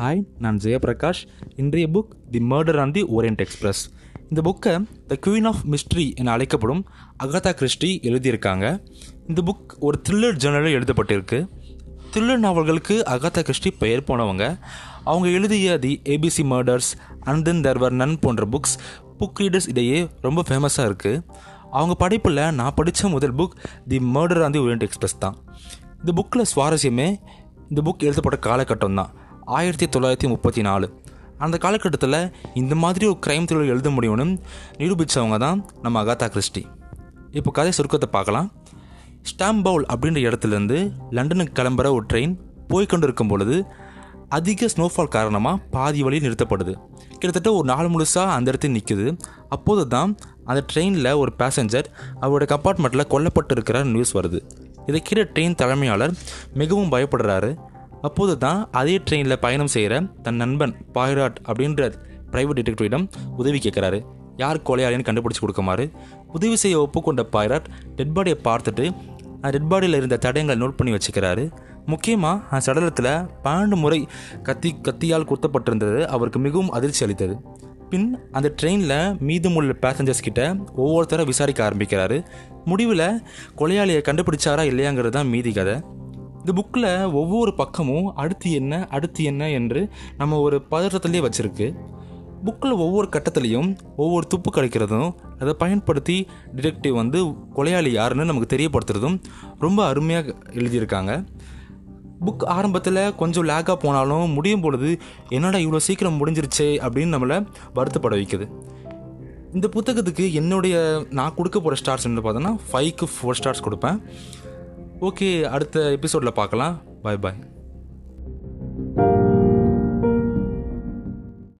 Hi நான் ஜெயபிரகாஷ். இன்றைய book the Murder on the Orient Express இந்த புக்கை த குவீன் ஆஃப் மிஸ்ட்ரி என அழைக்கப்படும் அகதா கிறிஸ்டி எழுதியிருக்காங்க. இந்த புக் ஒரு த்ரில்லர் ஜேர்னலில் எழுதப்பட்டிருக்கு. த்ரில்லர் நாவல்களுக்கு அகதா கிறிஸ்டி பெயர் போனவங்க. அவங்க எழுதிய The ABC Murders And Then None போன்ற புக்ஸ் புக் ரீடர்ஸ் இடையே ரொம்ப ஃபேமஸாக இருக்குது அவங்க படைப்பில் நான் படித்த முதல் book the Murder on the Orient Express தான். இந்த புக்கில் சுவாரஸ்யமே இந்த புக் எழுதப்பட்ட காலகட்டம் தான். ஆயிரத்தி தொள்ளாயிரத்தி முப்பத்தி நாலு. அந்த காலகட்டத்தில் இந்த மாதிரி ஒரு க்ரைம் த்ரில்லர் எழுத முடியும்னு நிரூபித்தவங்க தான் நம்ம அகாதா கிறிஸ்டி. இப்போ கதை சுருக்கத்தை பார்க்கலாம். ஸ்டாம்பவுல் அப்படின்ற இடத்துலேருந்து லண்டனுக்கு கிளம்புற ஒரு ட்ரெயின் போய்கொண்டு இருக்கும் பொழுது அதிக ஸ்னோஃபால் காரணமாக பாதி வழி நிறுத்தப்படுது. கிட்டத்தட்ட ஒரு நாள் முழுசாக அந்த இடத்துல நிற்குது அப்போது தான் அந்த ட்ரெயினில் ஒரு பேசஞ்சர் அவரோட கம்பார்ட்மெண்ட்டில் கொல்லப்பட்டு இருக்கிற நியூஸ் வருது. இதை கீழே ட்ரெயின் தலைமையாளர் மிகவும் பயப்படுறாரு. அப்போது தான் அதே ட்ரெயினில் பயணம் செய்கிற தன் நண்பன் பாய்ராட் அப்படின்ற பிரைவேட் டிடெக்டிவிடம் உதவி கேட்குறாரு. யார் கொலையாளின்னு கண்டுபிடிச்சி கொடுக்குமாறு உதவி செய்ய ஒப்புக்கொண்ட பாய்ராட் டெட் பாடியை பார்த்துட்டு அந்த டெட் பாடியில் இருந்த தடயங்களை நோட் பண்ணி வச்சுக்கிறாரு. முக்கியமாக அந்த சடலத்தில் பன்னெண்டு முறை கத்தி கத்தியால் குத்தப்பட்டிருந்தது. அவருக்கு மிகவும் அதிர்ச்சி அளித்தது. பின் அந்த ட்ரெயினில் மீதமுள்ள பேசஞ்சர்ஸ் கிட்ட ஒவ்வொருத்தரை விசாரிக்க ஆரம்பிக்கிறாரு. முடிவில் கொலையாளியை கண்டுபிடிச்சாரா இல்லையாங்கிறது தான் மீதி கதை. இந்த புக்கில் ஒவ்வொரு பக்கமும் அடுத்து என்ன அடுத்து என்ன என்று நம்ம ஒரு பதற்றத்துலேயே வச்சுருக்கு. புக்கில் ஒவ்வொரு கட்டத்துலேயும் ஒவ்வொரு துப்பு கிடைக்கிறதும் அதை பயன்படுத்தி டிடெக்டிவ் வந்து கொலையாளி யாருன்னு நமக்கு தெரியப்படுத்துறதும் ரொம்ப அருமையாக எழுதியிருக்காங்க. புக் ஆரம்பத்தில் கொஞ்சம் லேக்காக போனாலும் முடியும் பொழுது என்னடா இவ்வளோ சீக்கிரம் முடிஞ்சிருச்சே அப்படின்னு நம்மளை வருத்தப்பட வைக்குது. இந்த புத்தகத்துக்கு என்னுடைய நான் கொடுக்க போகிற ஸ்டார்ஸ் என்ன பார்த்தோன்னா ஃபைவ்க்கு ஃபோர் ஸ்டார்ஸ் கொடுப்பேன். ஓகே அடுத்த எபிசோடில் பார்க்கலாம். பாய் பாய்